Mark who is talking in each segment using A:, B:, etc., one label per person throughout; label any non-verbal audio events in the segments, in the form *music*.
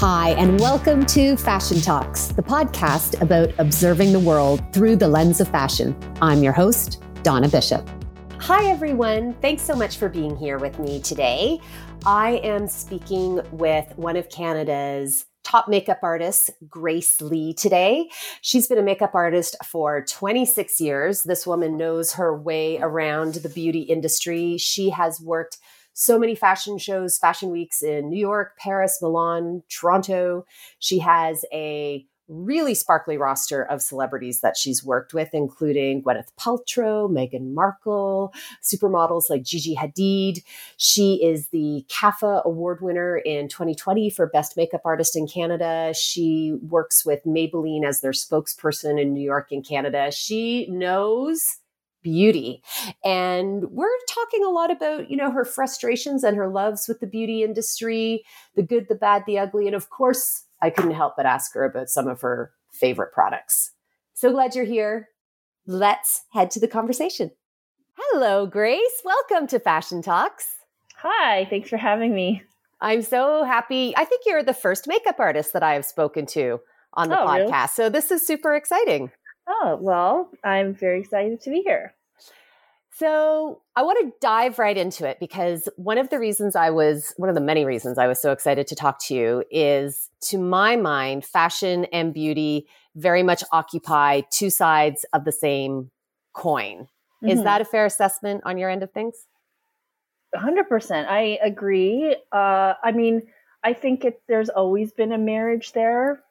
A: Hi, and welcome to Fashion Talks, the podcast about observing the world through the lens of fashion. I'm your host, Donna Bishop. Hi, everyone. Thanks so much for being here with me today. I am speaking with one of Canada's top makeup artists, Grace Lee, today. She's been a makeup artist for 26 years. This woman knows her way around the beauty industry. She has worked so many fashion shows, fashion weeks in New York, Paris, Milan, Toronto. She has a really sparkly roster of celebrities that she's worked with, including Gwyneth Paltrow, Meghan Markle, supermodels like Gigi Hadid. She is the CAFA award winner in 2020 for Best Makeup Artist in Canada. She works with Maybelline as their spokesperson in New York and Canada. She knows beauty. And we're talking a lot about, you know, her frustrations and her loves with the beauty industry, the good, the bad, the ugly. And of course, I couldn't help but ask her about some of her favorite products. So glad you're here. Let's head to the conversation. Hello, Grace. Welcome to Fashion Talks.
B: Hi, thanks for having me.
A: I'm so happy. I think you're the first makeup artist that I have spoken to on the oh, podcast. Really? So this is super exciting.
B: Oh, well, I'm very excited to be here.
A: So, I want to dive right into it because one of the reasons I was, one of the many reasons I was so excited to talk to you is, to my mind, fashion and beauty very much occupy two sides of the same coin. Mm-hmm. Is that a fair assessment on your end of things?
B: 100%. I agree. Uh, I mean, I think it, there's always been a marriage there.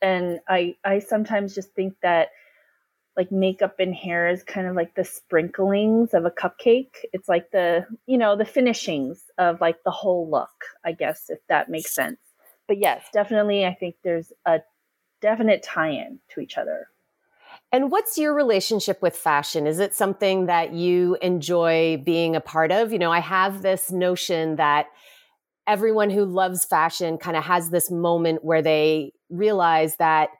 B: And I, I sometimes just think that like makeup and hair is kind of like the sprinklings of a cupcake. It's like the, you know, the finishings of like the whole look, I guess, if that makes sense. But yes, definitely, I think there's a definite tie in to each other.
A: And what's your relationship with fashion? Is it something that you enjoy being a part of? You know, I have this notion that everyone who loves fashion kind of has this moment where they realize that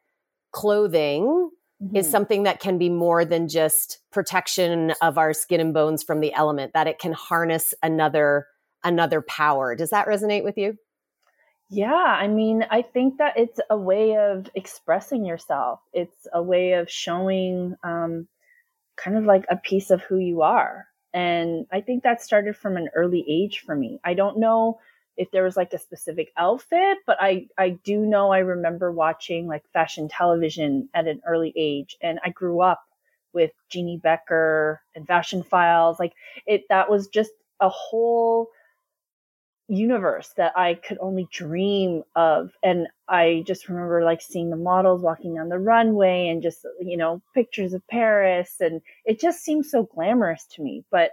A: clothing mm-hmm. is something that can be more than just protection of our skin and bones from the element that it can harness another another power. Does that resonate with you?
B: Yeah i mean i think that it's a way of expressing yourself. It's a way of showing um, kind of like a piece of who you are. And i think that started from an early age for me. I don't know if there was like a specific outfit, but I I do know I remember watching like fashion television at an early age, and I grew up with Jeanne Beker and Fashion Files. Like it, that was just a whole universe that I could only dream of. And I just remember like seeing the models walking down the runway and just, you know, pictures of Paris. And it just seemed so glamorous to me. But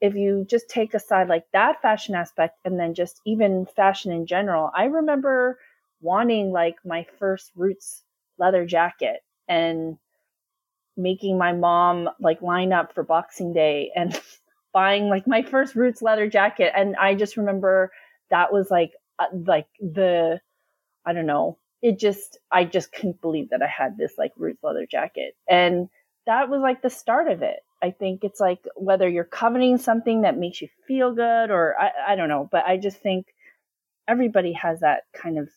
B: if you just take aside like that fashion aspect and then just even fashion in general, I remember wanting like my first Roots leather jacket and making my mom like line up for Boxing Day and *laughs* buying like my first Roots leather jacket. And I just remember that was like, uh, like the, I don't know, it just, I just couldn't believe that I had this like Roots leather jacket. And that was like the start of it. I think it's like whether you're coveting something that makes you feel good or I, I don't know, but I just think everybody has that kind of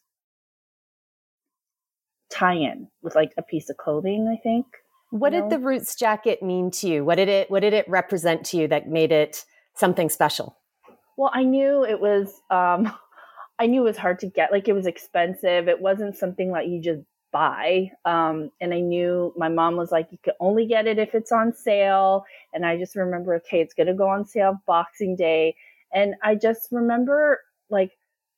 B: tie in with like a piece of clothing, I think.
A: What did know? the Roots jacket mean to you? What did it what did it represent to you that made it something special?
B: Well, I knew it was um *laughs* I knew it was hard to get. Like it was expensive. It wasn't something that you just buy. Um, and I knew my mom was like, you can only get it if it's on sale. And I just remember, okay, it's going to go on sale Boxing Day. And I just remember like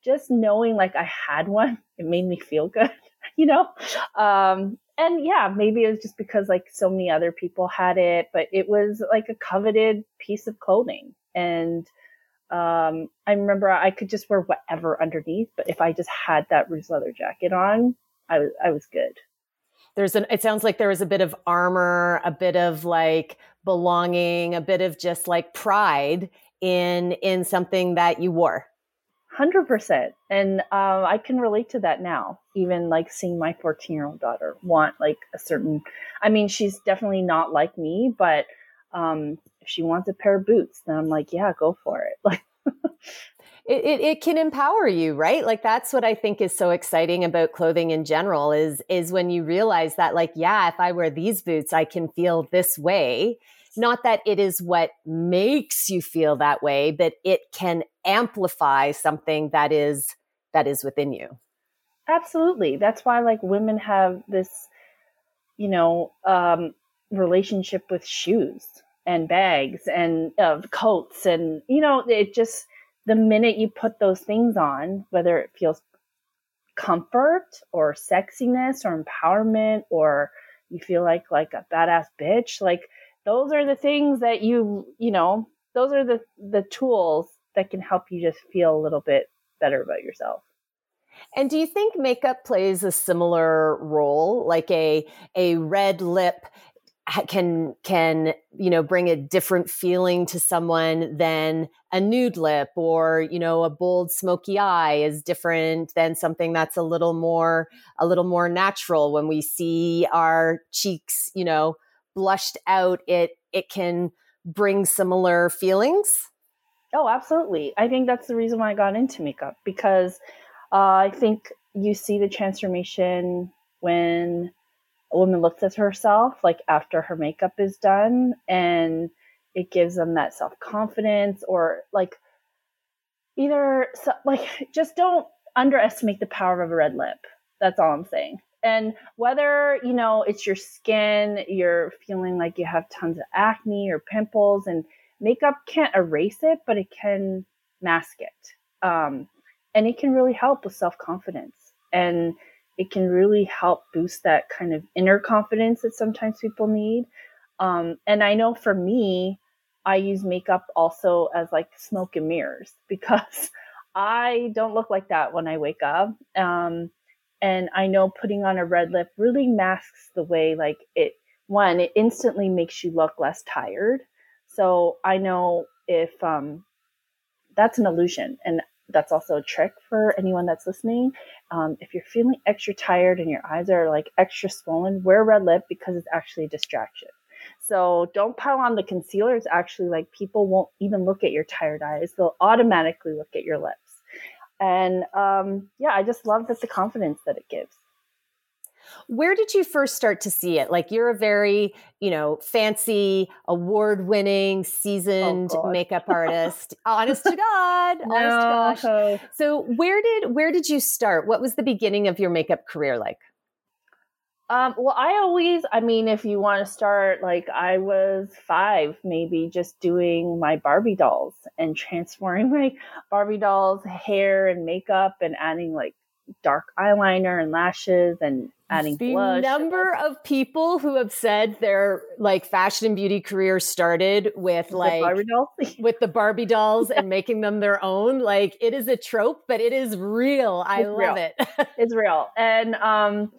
B: just knowing like I had one, *laughs* it made me feel good, *laughs* you know? Um, and yeah, maybe it was just because like so many other people had it, but it was like a coveted piece of clothing. And um, I remember I could just wear whatever underneath, but if I just had that Roots leather jacket on, I was I was good.
A: There's an it sounds like there was a bit of armor, a bit of like belonging, a bit of just like pride in in something that you wore.
B: Hundred percent, and um, I can relate to that now. Even like seeing my fourteen-year-old daughter want like a certain. I mean, she's definitely not like me, but um, if she wants a pair of boots, then I'm like, yeah, go for it. *laughs* Like,
A: it, it, it, can empower you right? Like that's what i think is so exciting about clothing in general is is when you realize that like yeah if i wear these boots i can feel this way. Not that it is what makes you feel that way but it can amplify something that is that is within you.
B: Absolutely. That's why like women have this you know um relationship with shoes and bags and uh, coats and you know it just the minute you put those things on, whether it feels comfort or sexiness or empowerment or you feel like like a badass bitch, like those are the things that you, you know, those are the the tools that can help you just feel a little bit better about yourself.
A: And do you think makeup plays a similar role, like a a red lip can can you know bring a different feeling to someone than a nude lip or you know a bold smoky eye is different than something that's a little more a little more natural. When we see our cheeks you know blushed out it it can bring similar feelings.
B: Oh absolutely. I think that's the reason why i got into makeup because uh, i think you see the transformation when a woman looks at herself like after her makeup is done and it gives them that self confidence or like either like *laughs* just don't underestimate the power of a red lip. That's all I'm saying. And whether, you know, it's your skin, you're feeling like you have tons of acne or pimples and makeup can't erase it, but it can mask it. Um, and it can really help with self confidence. And it can really help boost that kind of inner confidence that sometimes people need. Um, and I know for me, I use makeup also as like smoke and mirrors *laughs* because I don't look like that when I wake up. Um, and I know putting on a red lip really masks the way, like it, one, it instantly makes you look less tired. So I know if um, that's an illusion. And that's also a trick for anyone that's listening. Um, if you're feeling extra tired and your eyes are like extra swollen, wear red lip because it's actually a distraction. So don't pile on the concealer. It's actually like people won't even look at your tired eyes. They'll automatically look at your lips. And um, yeah, I just love that the confidence that it gives.
A: Where did you first start to see it? Like you're a very, you know, fancy, award-winning, oh, seasoned oh makeup *laughs* artist. honest to God, no. honest to gosh. So where did where did you start? What was the beginning of your makeup career like?
B: Um, well, I always, I mean, if you want to start, like I was five, maybe just doing my Barbie dolls and transforming *laughs* my Barbie dolls' hair and makeup and adding like dark eyeliner and lashes and adding
A: the
B: blush.
A: number of people who have said their like fashion and beauty career started with like
B: dolls. *laughs*
A: with the Barbie dolls and making them their own. Like it is a trope, but it is real. I
B: it's
A: love
B: real.
A: it. *laughs*
B: it's real. And um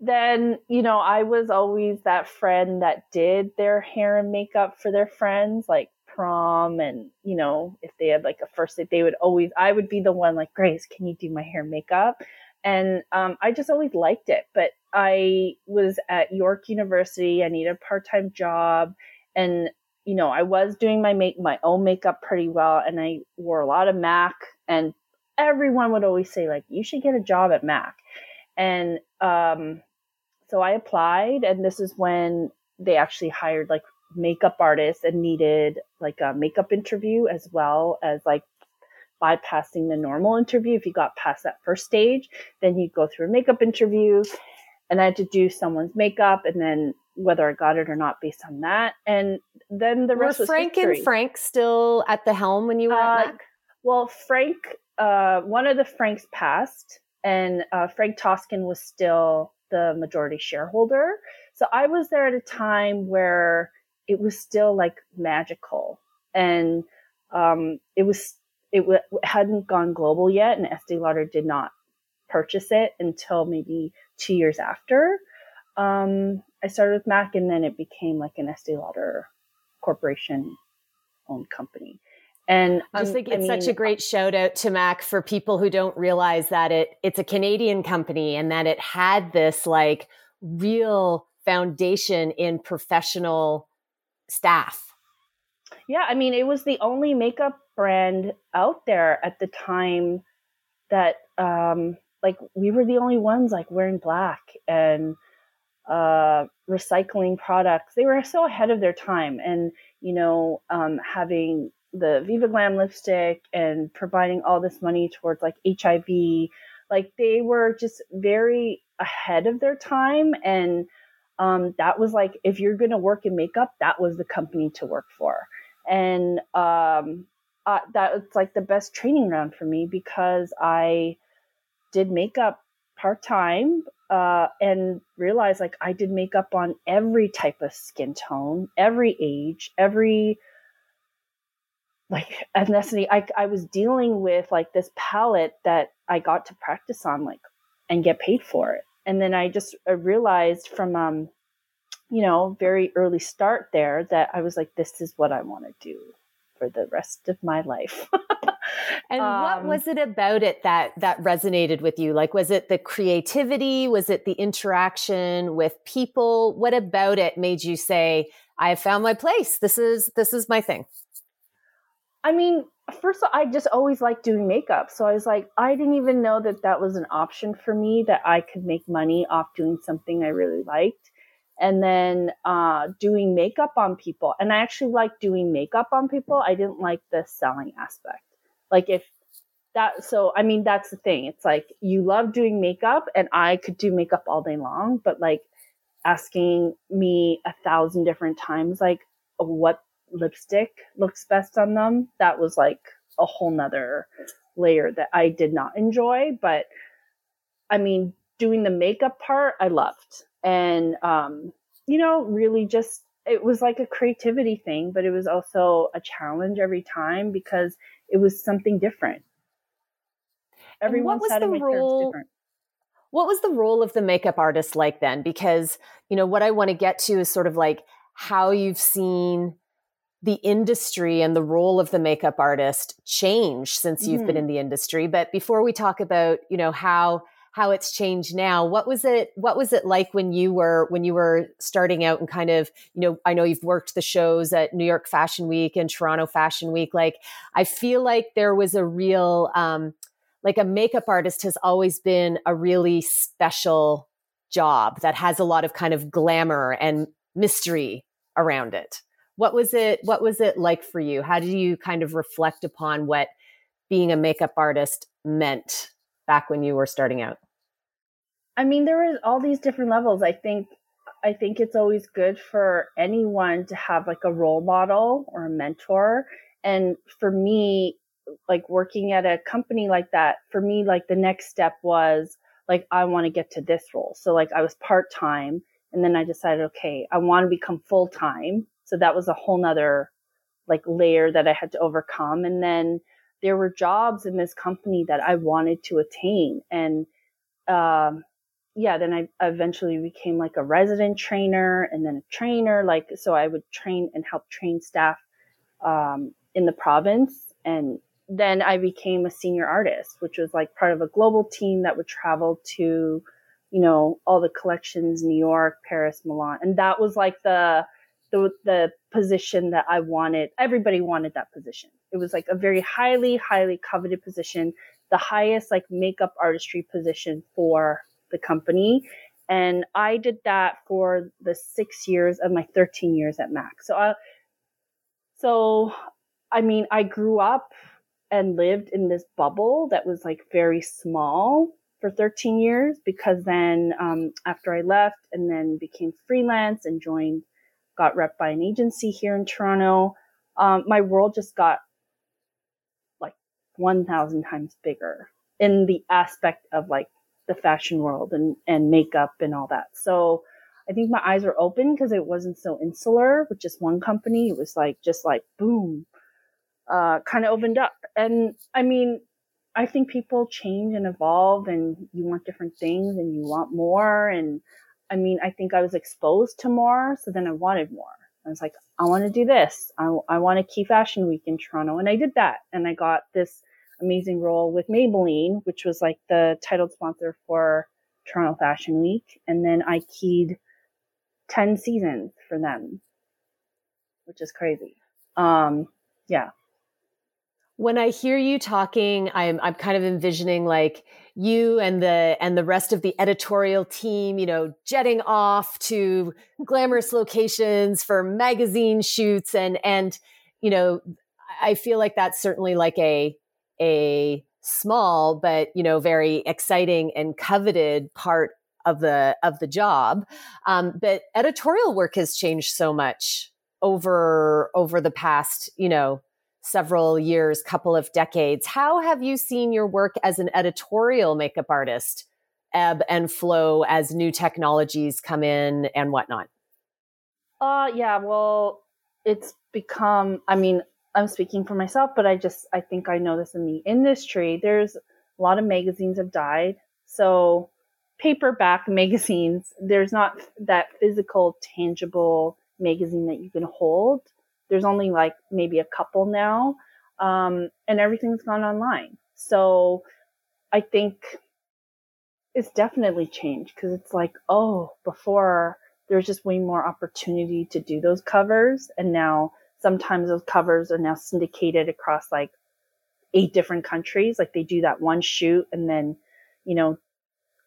B: then you know I was always that friend that did their hair and makeup for their friends, like prom and you know if they had like a first date they would always i would be the one like grace can you do my hair makeup? And um, i just always liked it but i was at york university i needed a part-time job and you know i was doing my make my own makeup pretty well and i wore a lot of mac and everyone would always say like you should get a job at mac. And um, so i applied and this is when they actually hired like makeup artist and needed like a makeup interview as well as like bypassing the normal interview. If you got past that first stage, then you go through a makeup interview and I had to do someone's makeup and then whether I got it or not based on that. And then the rest
A: were Frank and Frank still at the helm when you were uh, at Mac?
B: Well, Frank, uh, one of the Franks passed and uh, Frank Toskan was still the majority shareholder. So I was there at a time where it was still like magical and um, it was it w- hadn't gone global yet and Estee Lauder did not purchase it until maybe two years after um, I started with Mac and then it became like an Estee Lauder corporation owned company. And
A: I just think it's I mean, such a great shout out to Mac for people who don't realize that it it's a Canadian company and that it had this like real foundation in professional staff.
B: Yeah, I mean, it was the only makeup brand out there at the time that um, like we were the only ones like wearing black and uh, recycling products. They were so ahead of their time, and you know, um, having the Viva Glam lipstick and providing all this money towards like HIV, like they were just very ahead of their time, and um, that was like if you're going to work in makeup, that was the company to work for, and um, uh, that was like the best training ground for me because I did makeup part time uh, and realized like I did makeup on every type of skin tone, every age, every like *laughs* ethnicity. I, I was dealing with like this palette that I got to practice on, like, and get paid for it. And then I just I realized from, um, you know, very early start there that I was like, this is what I want to do for the rest of my life. *laughs*
A: and um, what was it about it that that resonated with you? Like was it the creativity? Was it the interaction with people? What about it made you say, I have found my place. This is this is my thing?
B: I mean, first all, I just always liked doing makeup. So I was like, I didn't even know that that was an option for me that I could make money off doing something I really liked and then uh, doing makeup on people. And I actually like doing makeup on people. I didn't like the selling aspect. Like if that, so I mean, that's the thing. It's like you love doing makeup, and I could do makeup all day long, but like asking me a thousand different times, like what lipstick looks best on them, that was like a whole nother layer that I did not enjoy. But I mean, doing the makeup part, I loved and um, you know, really just it was like a creativity thing, but it was also a challenge every time because it was something different.
A: Everyone said my role, different. What was the role of the makeup artist like then? Because, you know, what I want to get to is sort of like how you've seen the industry and the role of the makeup artist change since you've mm. been mm-hmm. in the industry. But before we talk about, you know, how how it's changed now. What was it what was it like when you were when you were starting out and kind of, you know, I know you've worked the shows at New York Fashion Week and Toronto Fashion Week. Like I feel like there was a real um like a makeup artist has always been a really special job that has a lot of kind of glamour and mystery around it. What was it what was it like for you? How did you kind of reflect upon what being a makeup artist meant back when you were starting out?
B: I mean, there was all these different levels. I think I think it's always good for anyone to have like a role model or a mentor. And for me, like working at a company like that, for me, like the next step was like, I want to get to this role. So like I was part time and then I decided, okay, I want to become full time. So that was a whole nother like layer that I had to overcome. And then there were jobs in this company that I wanted to attain. And um, yeah, then I eventually became like a resident trainer and then a trainer. Like, so I would train and help train staff um, in the province. And then I became a senior artist, which was like part of a global team that would travel to, you know, all the collections, New York, Paris, Milan. And that was like the, the, the position that I wanted. Everybody wanted that position. It was like a very highly, highly coveted position, the highest like makeup artistry position for the company. And I did that for the six years of my 13 years at Mac. So I, so, I mean, I grew up and lived in this bubble that was like very small for 13 years because then um, after I left and then became freelance and joined, got rep by an agency here in Toronto, um, my world just got like 1000 times bigger in the aspect of like the fashion world and, and makeup and all that. So I think my eyes were open because it wasn't so insular with just one company. It was like, just like boom, uh, kind of opened up. And I mean, I think people change and evolve and you want different things and you want more. And I mean, I think I was exposed to more. So then I wanted more. I was like, I want to do this. I, I want to key fashion week in Toronto. And I did that. And I got this amazing role with Maybelline, which was like the title sponsor for Toronto Fashion Week. And then I keyed 10 seasons for them, which is crazy. Um, yeah.
A: When I hear you talking, I'm I'm kind of envisioning like you and the and the rest of the editorial team, you know, jetting off to glamorous locations for magazine shoots and and you know, I feel like that's certainly like a a small but you know very exciting and coveted part of the of the job. Um, but editorial work has changed so much over over the past you know several years, couple of decades. How have you seen your work as an editorial makeup artist ebb and flow as new technologies come in and whatnot?
B: Uh, yeah, well, it's become, I mean, I'm speaking for myself, but I just, I think I know this in the industry. There's a lot of magazines have died. So, paperback *laughs* magazines, there's not that physical, tangible magazine that you can hold there's only like maybe a couple now, um, and everything's gone online. So I think it's definitely changed because it's like, oh, before there's just way more opportunity to do those covers, and now sometimes those covers are now syndicated across like eight different countries. Like they do that one shoot, and then you know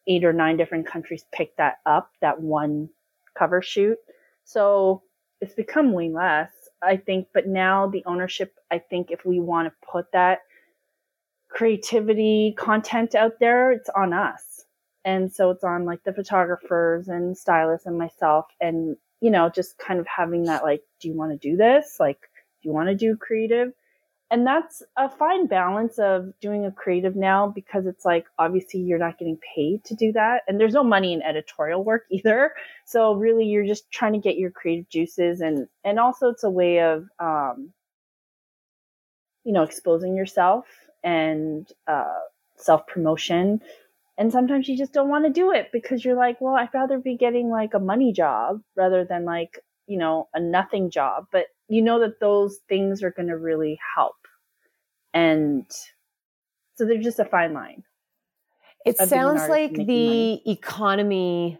B: eight or nine different countries pick that up, that one cover shoot. So it's become way less. I think, but now the ownership, I think if we want to put that creativity content out there, it's on us. And so it's on like the photographers and stylists and myself and, you know, just kind of having that like, do you want to do this? Like, do you want to do creative? And that's a fine balance of doing a creative now because it's like obviously you're not getting paid to do that. And there's no money in editorial work *laughs* either. So really you're just trying to get your creative juices and and also it's a way of um you know exposing yourself and uh self promotion and sometimes you just don't want to do it because you're like well i'd rather be getting like a money job rather than like you know a nothing job. But you know that those things are going to really help and so there's just a fine line.
A: It sounds like the money. economy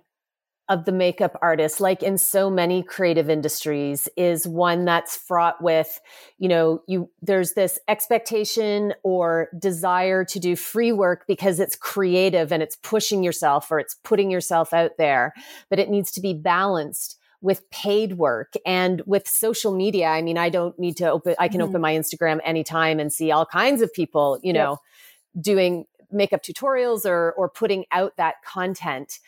A: of the makeup artist, like in so many creative industries, is one that's fraught with, you know, you there's this expectation or desire to do free work because it's creative and it's pushing yourself or it's putting yourself out there, but it needs to be balanced with paid work and with social media. I mean, I don't need to open, I can mm-hmm. open my Instagram anytime and see all kinds of people, you know, doing makeup tutorials or, or putting out that content.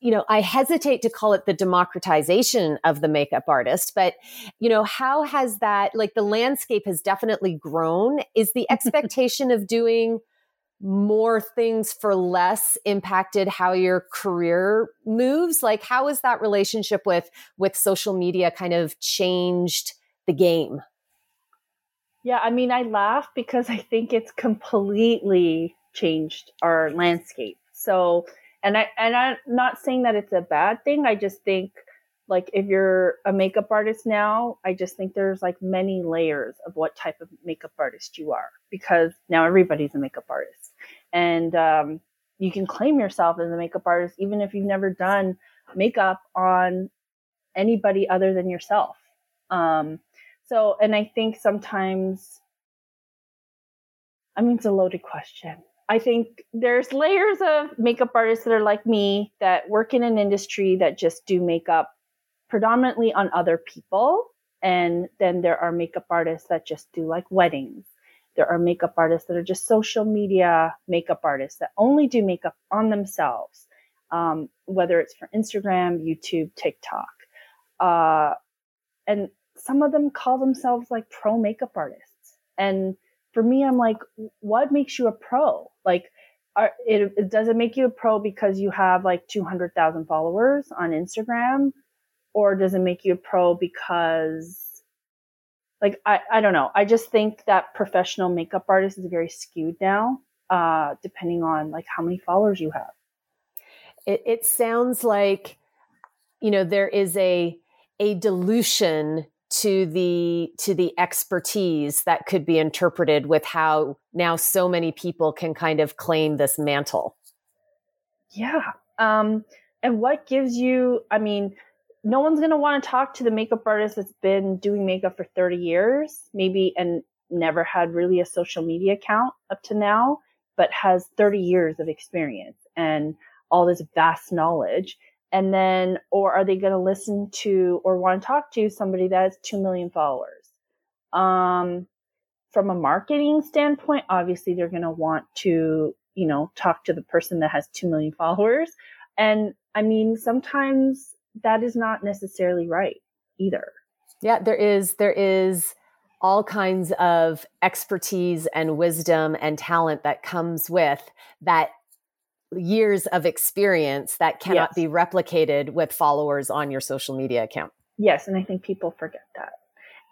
A: You know, I hesitate to call it the democratization of the makeup artist, but, you know, how has that, like the landscape has definitely grown. Is the *laughs* expectation of doing more things for less impacted how your career moves? Like how has that relationship with with social media kind of changed the game?
B: Yeah i mean i laugh because i think it's completely changed our landscape. So and i and i'm not saying that it's a bad thing. I just think like if you're a makeup artist now i just think there's like many layers of what type of makeup artist you are because now everybody's a makeup artist and um, you can claim yourself as a makeup artist even if you've never done makeup on anybody other than yourself um, so and i think sometimes i mean it's a loaded question I think there's layers of makeup artists that are like me that work in an industry that just do makeup predominantly on other people. And then there are makeup artists that just do like weddings. There are makeup artists that are just social media makeup artists that only do makeup on themselves, um, whether it's for Instagram, YouTube, TikTok. Uh, and some of them call themselves like pro makeup artists. And for me, I'm like, what makes you a pro? Like, are, it, it does it make you a pro because you have like 200,000 followers on Instagram? or does it make you a pro because like I, I don't know. I just think that professional makeup artist is very skewed now uh, depending on like how many followers you have.
A: It, it sounds like you know there is a a dilution to the to the expertise that could be interpreted with how now so many people can kind of claim this mantle.
B: Yeah um and what gives you i mean no one's going to want to talk to the makeup artist that's been doing makeup for 30 years maybe and never had really a social media account up to now, but has 30 years of experience and all this vast knowledge? And then, or are they going to listen to or want to talk to somebody that has 2 million followers? Um, from a marketing standpoint, obviously they're going to want to, you know, talk to the person that has 2 million followers. And I mean, sometimes that is not necessarily right either.
A: Yeah, there is, there is all kinds of expertise and wisdom and talent that comes with that years of experience that cannot yes. be replicated with followers on your social media account.
B: Yes, and I think people forget that.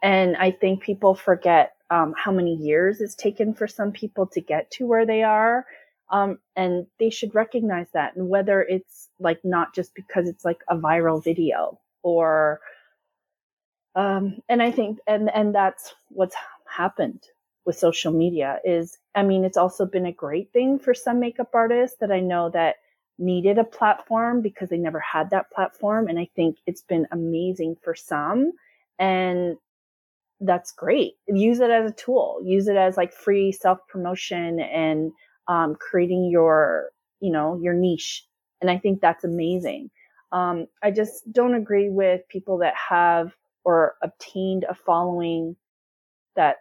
B: And I think people forget um, how many years it's taken for some people to get to where they are. Um, and they should recognize that. And whether it's like not just because it's like a viral video or, um, and I think, and, and that's what's happened with social media is, I mean, it's also been a great thing for some makeup artists that I know that needed a platform because they never had that platform. And I think it's been amazing for some. And that's great. Use it as a tool. Use it as like free self promotion and um, creating your, you know, your niche. And I think that's amazing. Um, I just don't agree with people that have or obtained a following that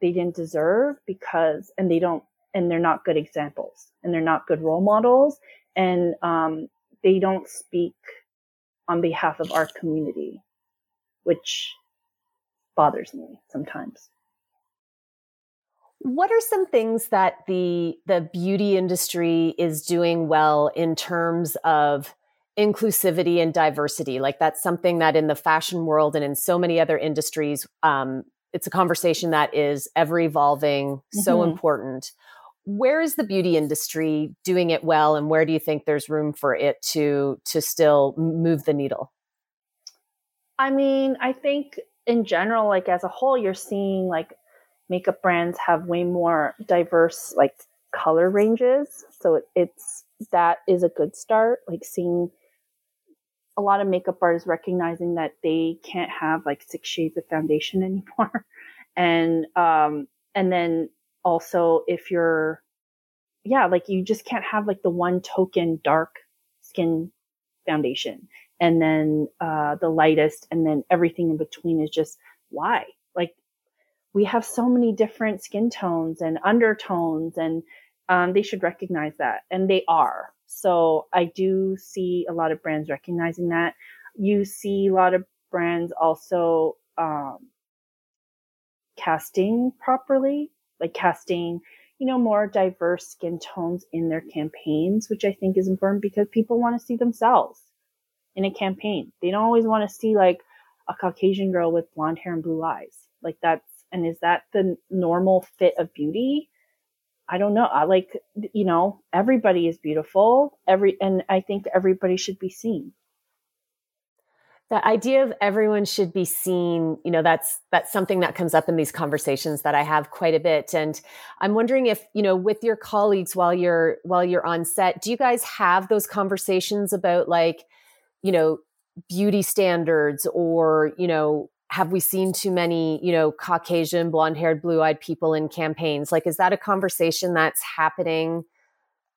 B: they didn't deserve because, and they don't, and they're not good examples and they're not good role models and um, they don't speak on behalf of our community, which bothers me sometimes.
A: What are some things that the the beauty industry is doing well in terms of inclusivity and diversity? Like that's something that in the fashion world and in so many other industries, um, it's a conversation that is ever evolving, mm-hmm. so important. Where is the beauty industry doing it well, and where do you think there's room for it to to still move the needle?
B: I mean, I think in general, like as a whole, you're seeing like makeup brands have way more diverse like color ranges. So it's that is a good start. Like seeing a lot of makeup artists recognizing that they can't have like six shades of foundation *laughs* anymore. and um and then also if you're yeah, like you just can't have like the one token dark skin foundation and then uh, the lightest, and then everything in between is just why? We have so many different skin tones and undertones, and um, they should recognize that, and they are. So I do see a lot of brands recognizing that. You see a lot of brands also um, casting properly, like casting, you know, more diverse skin tones in their campaigns, which I think is important because people want to see themselves in a campaign. They don't always want to see like a Caucasian girl with blonde hair and blue eyes. Like that's, and is that the normal fit of beauty? I don't know. I like, you know, everybody is beautiful. Every, and I think everybody should be seen.
A: The idea of everyone should be seen, you know, that's, that's something that comes up in these conversations that I have quite a bit. And I'm wondering if, you know, with your colleagues while you're, while you're on set, do you guys have those conversations about like, you know, beauty standards or, you know, have we seen too many, you know, Caucasian, blonde haired, blue eyed people in campaigns? Like, is that a conversation that's happening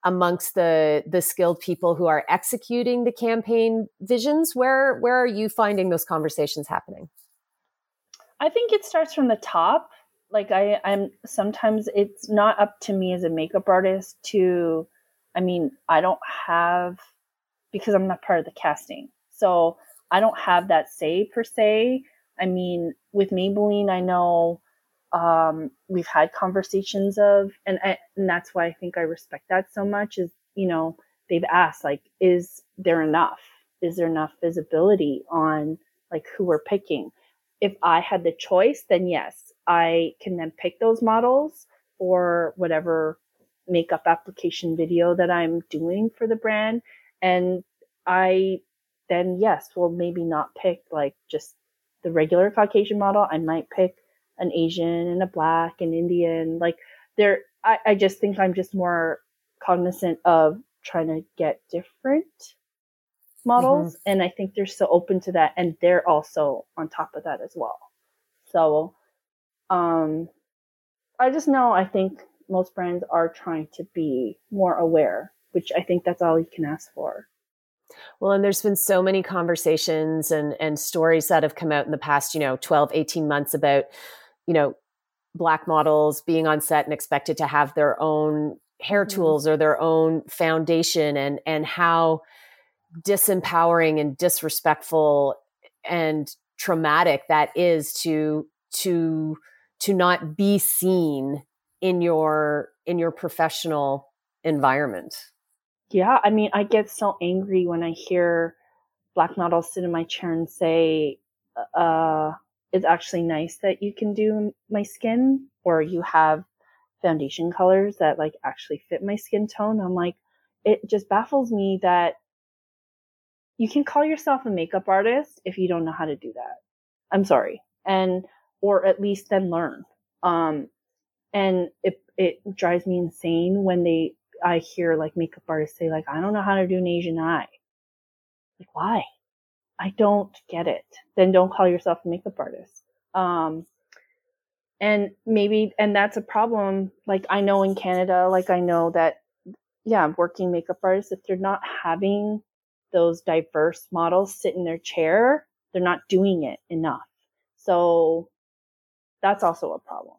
A: amongst the the skilled people who are executing the campaign visions? Where where are you finding those conversations happening?
B: I think it starts from the top. Like I, I'm sometimes it's not up to me as a makeup artist to I mean, I don't have because I'm not part of the casting. So I don't have that say per se. I mean, with Maybelline, I know um, we've had conversations of, and, I, and that's why I think I respect that so much is, you know, they've asked, like, is there enough? Is there enough visibility on like who we're picking? If I had the choice, then yes, I can then pick those models for whatever makeup application video that I'm doing for the brand and I then, yes, will maybe not pick like just the regular Caucasian model. I might pick an Asian and a black and Indian. Like there, I, I just think I'm just more cognizant of trying to get different models. Mm-hmm. And I think they're so open to that. And they're also on top of that as well. So, um, I just know I think most brands are trying to be more aware, which I think that's all you can ask for.
A: Well, and there's been so many conversations and and stories that have come out in the past, you know, 12, 18 months about, you know, black models being on set and expected to have their own hair mm-hmm. tools or their own foundation and and how disempowering and disrespectful and traumatic that is to to to not be seen in your in your professional environment
B: yeah i mean i get so angry when i hear black models sit in my chair and say uh it's actually nice that you can do my skin or you have foundation colors that like actually fit my skin tone. I'm like it just baffles me that you can call yourself a makeup artist if you don't know how to do that. I'm sorry. And or at least then learn. Um and it it drives me insane when they I hear like makeup artists say like I don't know how to do an Asian eye. Like why? I don't get it. Then don't call yourself a makeup artist. Um and maybe and that's a problem like I know in Canada like I know that yeah, working makeup artists if they're not having those diverse models sit in their chair, they're not doing it enough. So that's also a problem.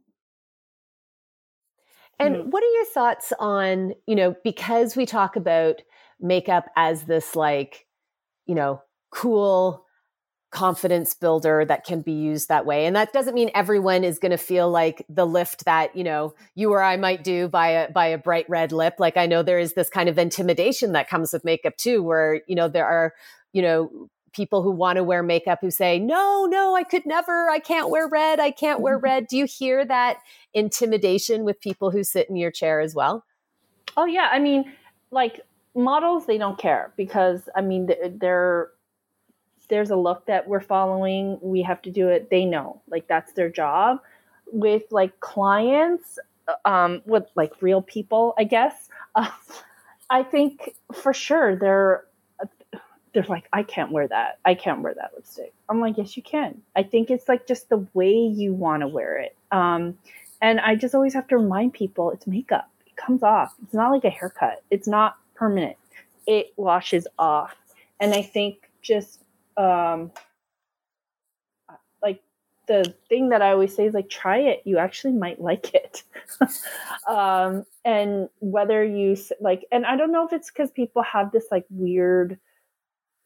A: And mm-hmm. what are your thoughts on, you know, because we talk about makeup as this like, you know, cool confidence builder that can be used that way. And that doesn't mean everyone is going to feel like the lift that, you know, you or I might do by a by a bright red lip. Like I know there is this kind of intimidation that comes with makeup too where, you know, there are, you know, people who want to wear makeup who say, no, no, I could never, I can't wear red, I can't wear *laughs* red. Do you hear that intimidation with people who sit in your chair as well?
B: Oh, yeah. I mean, like models, they don't care because, I mean, they're, there's a look that we're following. We have to do it. They know, like, that's their job. With like clients, uh, um, with like real people, I guess. Uh, *laughs* I think for sure they're they're like, I can't wear that. I can't wear that lipstick. I'm like, yes, you can. I think it's like just the way you want to wear it. Um, and I just always have to remind people it's makeup. It comes off. It's not like a haircut. It's not permanent. It washes off. And I think just um, like the thing that I always say is like try it. You actually might like it. *laughs* um, and whether you like, and I don't know if it's because people have this like weird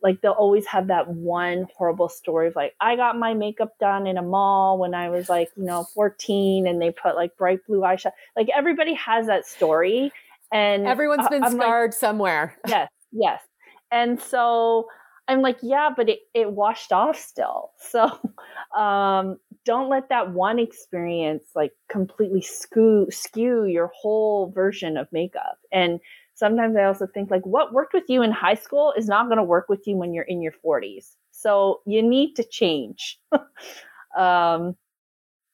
B: like they'll always have that one horrible story of like I got my makeup done in a mall when I was like you know 14 and they put like bright blue eyeshadow. Like everybody has that story and
A: everyone's been I'm scarred like, somewhere. *laughs*
B: Yes yes. And so I'm like yeah but it, it washed off still. *laughs* So um don't let that one experience like completely skew skew your whole version of makeup. And sometimes I also think like what worked with you in high school is not going to work with you when you're in your 40s. So you need to change. *laughs* um,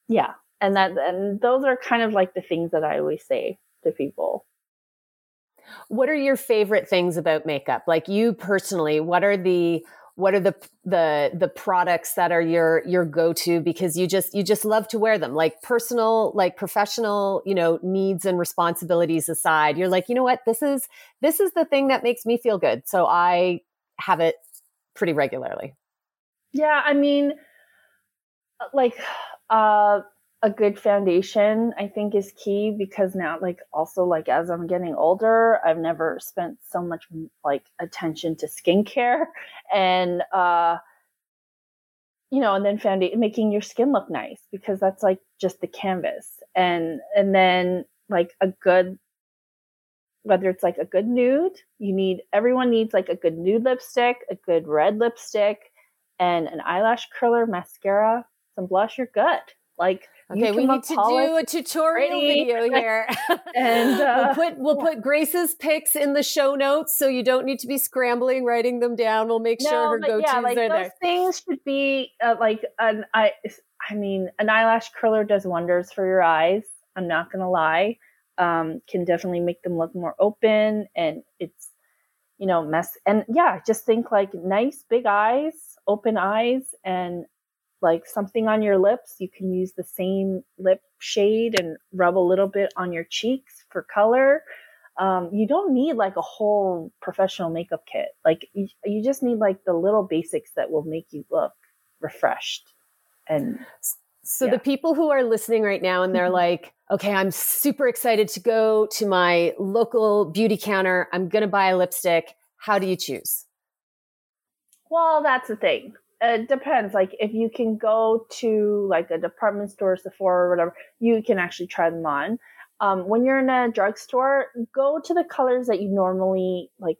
B: yeah, and that and those are kind of like the things that I always say to people.
A: What are your favorite things about makeup? Like you personally, what are the what are the the the products that are your your go-to? Because you just you just love to wear them like personal like professional you know needs and responsibilities aside. You're like you know what? This is this is the thing that makes me feel good. So i have it pretty regularly.
B: Yeah i mean like uh a good foundation i think is key because now like also like as i'm getting older i've never spent so much like attention to skincare *laughs* and uh you know and then foundation making your skin look nice because that's like just the canvas. And and then like a good whether it's like a good nude you need everyone needs like a good nude lipstick a good red lipstick and an eyelash curler mascara some blush you're good. Like
A: Okay, we need to do a tutorial video *laughs* here, and *laughs* uh, we'll put we'll put Grace's pics in the show notes, so you don't need to be scrambling writing them down. We'll make no, sure her go tos yeah,
B: like
A: are
B: those
A: there.
B: Things should be uh, like an I. I mean, an eyelash curler does wonders for your eyes. I'm not gonna lie. Um, can definitely make them look more open, and it's you know mess. And yeah, just think like nice big eyes, open eyes, and like something on your lips, you can use the same lip shade and rub a little bit on your cheeks for color. Um, you don't need like a whole professional makeup kit. Like you, you just need like the little basics that will make you look refreshed. And
A: so yeah. the people who are listening right now and they're mm-hmm. like, okay, I'm super excited to go to my local beauty counter. I'm going to buy a lipstick. How do you choose?
B: Well, that's the thing it depends. Like if you can go to like a department store, Sephora or whatever, you can actually try them on. Um, when you're in a drugstore, go to the colors that you normally like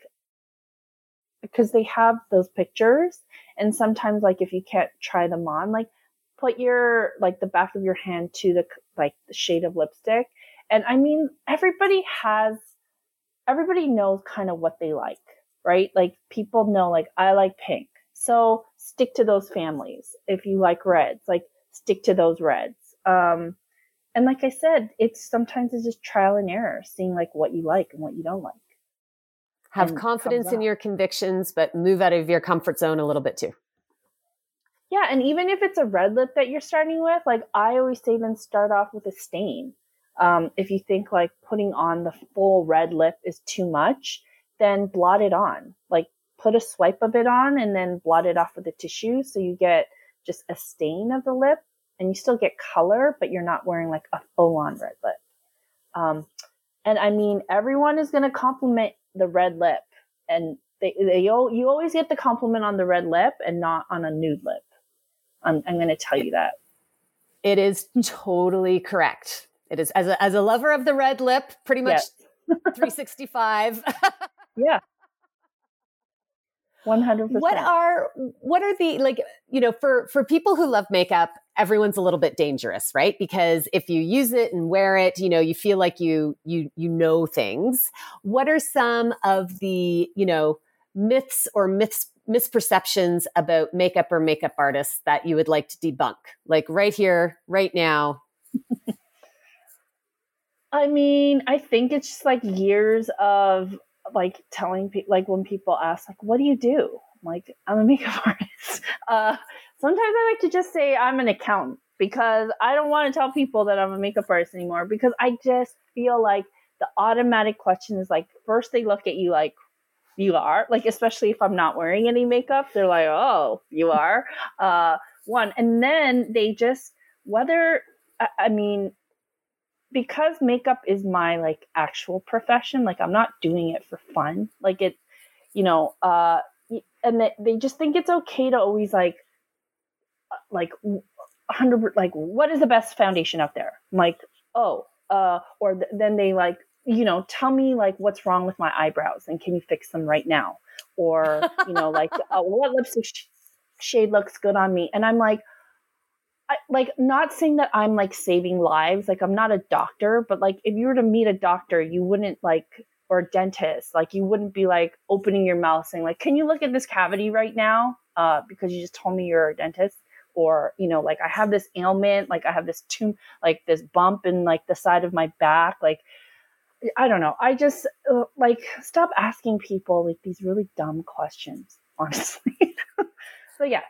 B: because they have those pictures. And sometimes like if you can't try them on, like put your like the back of your hand to the like the shade of lipstick. And I mean, everybody has everybody knows kind of what they like, right? Like people know like I like pink. So stick to those families. If you like reds, like stick to those reds. Um, and like I said, it's sometimes it's just trial and error, seeing like what you like and what you don't like.
A: Have confidence in your convictions, but move out of your comfort zone a little bit too.
B: Yeah, and even if it's a red lip that you're starting with, like I always say, then start off with a stain. Um, if you think like putting on the full red lip is too much, then blot it on. Like put a swipe of it on and then blot it off with a tissue. So you get just a stain of the lip and you still get color, but you're not wearing like a full on red lip. Um, and I mean, everyone is going to compliment the red lip and they, they, you always get the compliment on the red lip and not on a nude lip. I'm, I'm going to tell you that.
A: It is totally correct. It is as a, as a lover of the red lip, pretty much yes. *laughs* 365. *laughs*
B: yeah. 100%.
A: What are what are the like you know for for people who love makeup everyone's a little bit dangerous right? Because if you use it and wear it you know you feel like you you you know things. What are some of the you know myths or myths misperceptions about makeup or makeup artists that you would like to debunk? Like right here right now. *laughs*
B: I mean, I think it's just like years of like telling people like when people ask like what do you do? I'm like i'm a makeup *laughs* artist. Uh, sometimes i like to just say i'm an accountant because i don't want to tell people that i'm a makeup artist anymore because i just feel like the automatic question is like first they look at you like you are? Like especially if i'm not wearing any makeup they're like oh you are? Uh, one and then they just whether I, I mean because makeup is my like actual profession like i'm not doing it for fun. Like it you know uh and they, they just think it's okay to always like uh, like 100 like what is the best foundation out there? I'm like oh uh or th- then they like you know tell me like what's wrong with my eyebrows and can you fix them right now? Or you know like *laughs* uh, what lipstick sh- shade looks good on me? And i'm like Like not saying that I'm like saving lives. Like I'm not a doctor, but like if you were to meet a doctor, you wouldn't like or a dentist, like you wouldn't be like opening your mouth saying like, "Can you look at this cavity right now?" Uh, because you just told me you're a dentist, or you know, like I have this ailment, like I have this tumor, like this bump in like the side of my back, like I don't know. I just uh, like stop asking people like these really dumb questions, *laughs* honestly. so yeah,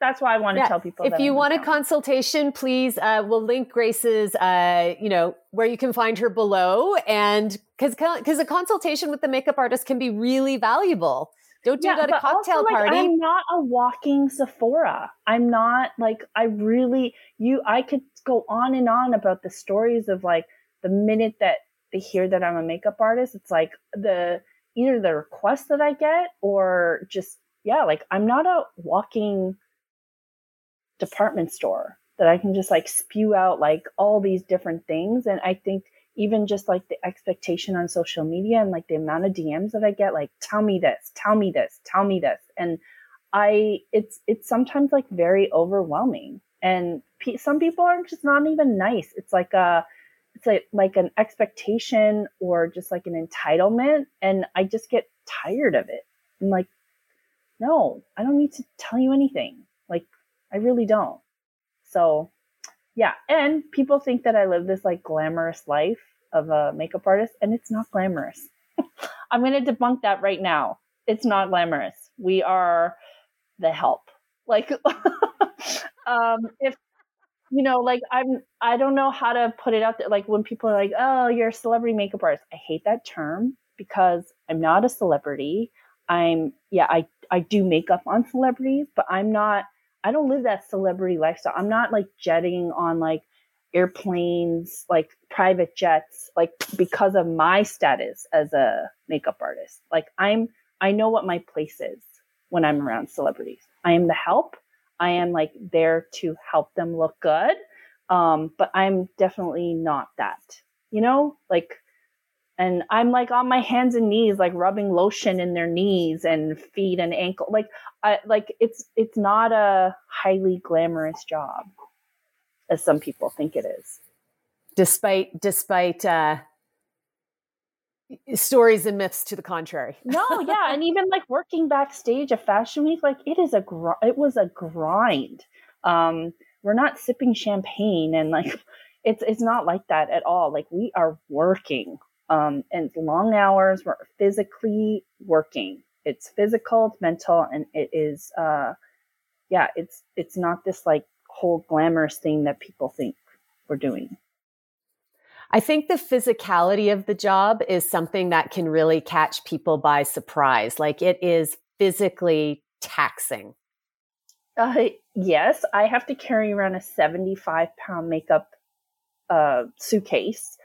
B: that's why I want to yeah. tell people.
A: If you want a consultation, please, uh, we'll link Grace's, uh, you know, where you can find her below, and because because a consultation with the makeup artist can be really valuable. Don't do yeah, it at a cocktail
B: also,
A: party.
B: Like, I'm not a walking Sephora. I'm not like I really you. I could go on and on about the stories of like the minute that they hear that I'm a makeup artist, it's like the either the request that I get or just yeah, like I'm not a walking department store that I can just like spew out like all these different things. And I think even just like the expectation on social media and like the amount of DMs that I get, like, tell me this, tell me this, tell me this. And I, it's, it's sometimes like very overwhelming. And pe- some people are just not even nice. It's like a, it's like, like an expectation or just like an entitlement. And I just get tired of it. I'm like, no, I don't need to tell you anything. Like, I really don't. So, yeah. And people think that I live this like glamorous life of a makeup artist, and it's not glamorous. *laughs* I'm going to debunk that right now. It's not glamorous. We are the help. Like, *laughs* um, if you know, like I'm, I don't know how to put it out there. Like when people are like, "Oh, you're a celebrity makeup artist," I hate that term because I'm not a celebrity. I'm, yeah, I, I do makeup on celebrities, but I'm not. I don't live that celebrity lifestyle. I'm not like jetting on like airplanes, like private jets, like because of my status as a makeup artist. Like I'm, I know what my place is when I'm around celebrities. I am the help I am like there to help them look good. Um, but I'm definitely not that, you know, like, and I'm like on my hands and knees, like rubbing lotion in their knees and feet and ankle. Like, I like it's, it's not a highly glamorous job as some people think it is.
A: Despite, despite, uh, stories and myths to the contrary. *laughs*
B: no, yeah, and even like working backstage at Fashion Week, like it is a gr- it was a grind. Um, we're not sipping champagne and like *laughs* it's it's not like that at all. Like we are working um, and long hours. We're physically working. It's physical, it's mental, and it is uh, yeah, it's it's not this like whole glamorous thing that people think we're doing.
A: I think the physicality of the job is something that can really catch people by surprise. Like it is physically taxing.
B: Uh, yes, I have to carry around a 75 pound makeup uh, suitcase.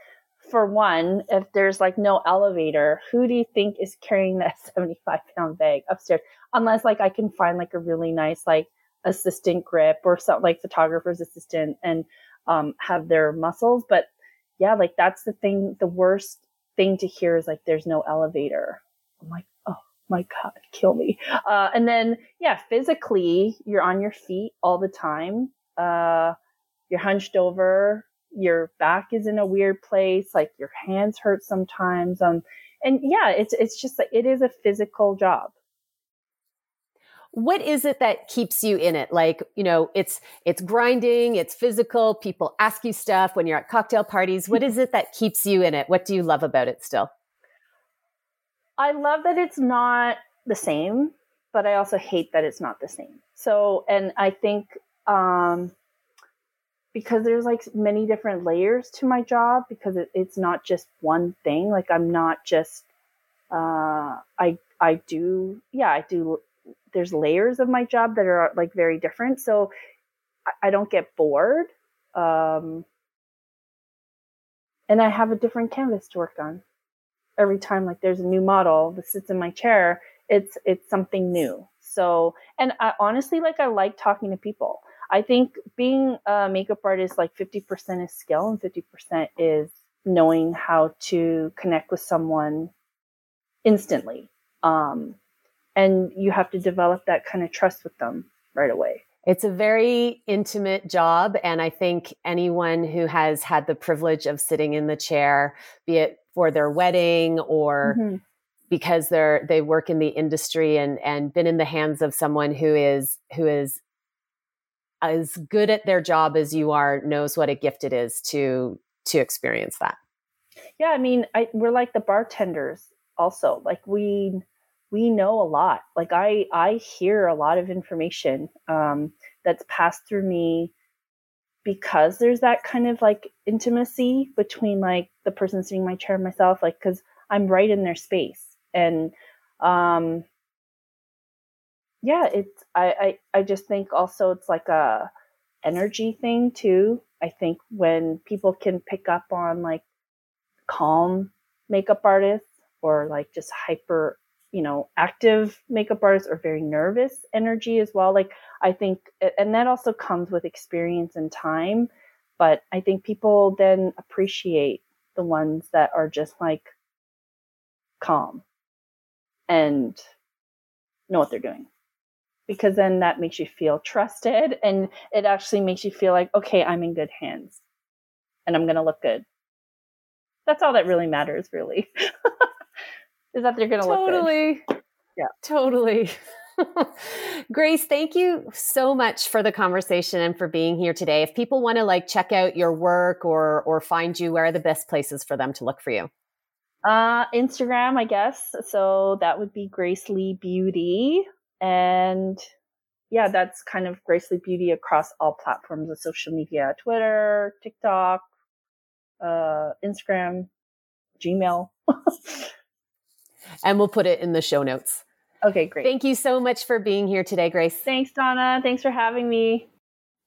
B: For one, if there's like no elevator, who do you think is carrying that *laughs* 75 pound bag upstairs? Unless like I can find like a really nice like assistant grip or something like photographer's assistant and um, have their muscles. But yeah, like that's the thing. The worst thing to hear is like, there's no elevator. I'm like, oh my God, kill me. Uh, and then, yeah, physically, you're on your feet all the time. Uh, you're hunched over. Your back is in a weird place. Like your hands hurt sometimes. Um, and yeah, it's, it's just like, it is a physical job
A: what is it that keeps you in it like you know it's it's grinding it's physical people ask you stuff when you're at cocktail parties what is it that keeps you in it what do you love about it still
B: i love that it's not the same but i also hate that it's not the same so and i think um because there's like many different layers to my job because it, it's not just one thing like i'm not just uh i i do yeah i do there's layers of my job that are like very different. So I, I don't get bored. Um, and I have a different canvas to work on every time. Like there's a new model that sits in my chair. It's it's something new. So and I honestly like I like talking to people. I think being a makeup artist like 50% is skill and 50% is knowing how to connect with someone instantly. Um, and you have to develop that kind of trust with them right away.
A: It's a very intimate job. And I think anyone who has had the privilege of sitting in the chair, be it for their wedding or mm-hmm. because they're they work in the industry and and been in the hands of someone who is who is as good at their job as you are knows what a gift it is to to experience that.
B: Yeah, I mean, I, we're like the bartenders also. Like we we know a lot. Like I, I hear a lot of information um, that's passed through me because there's that kind of like intimacy between like the person sitting in my chair and myself, like because I'm right in their space, and um, yeah, it's I, I I just think also it's like a energy thing too. I think when people can pick up on like calm makeup artists or like just hyper you know, active makeup artists or very nervous energy as well. Like, I think, and that also comes with experience and time. But I think people then appreciate the ones that are just like calm and know what they're doing. Because then that makes you feel trusted and it actually makes you feel like, okay, I'm in good hands and I'm going to look good. That's all that really matters, really. *laughs* is that they're going to
A: totally.
B: look good.
A: Yeah, totally. *laughs* Grace, thank you so much for the conversation and for being here today. If people want to like check out your work or or find you, where are the best places for them to look for you?
B: Uh, Instagram, I guess. So that would be Grace Lee Beauty, and yeah, that's kind of Grace Lee Beauty across all platforms of social media Twitter, TikTok, uh, Instagram, Gmail.
A: and we'll put it in the show notes.
B: Okay, great.
A: Thank you so much for being here today, Grace.
B: Thanks, Donna. Thanks for having me.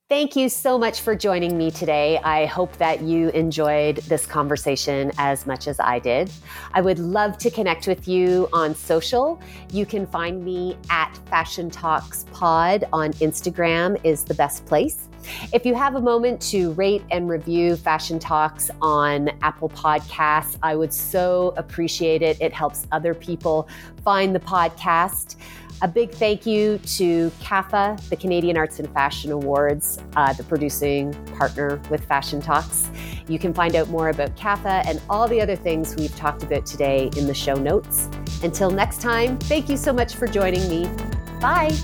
A: Thank you so much for joining me today. I hope that you enjoyed this conversation as much as I did. I would love to connect with you on social. You can find me at Fashion Talks Pod on Instagram is the best place. If you have a moment to rate and review Fashion Talks on Apple Podcasts, I would so appreciate it. It helps other people find the podcast. A big thank you to CAFA, the Canadian Arts and Fashion Awards, uh, the producing partner with Fashion Talks. You can find out more about CAFA and all the other things we've talked about today in the show notes. Until next time, thank you so much for joining me. Bye.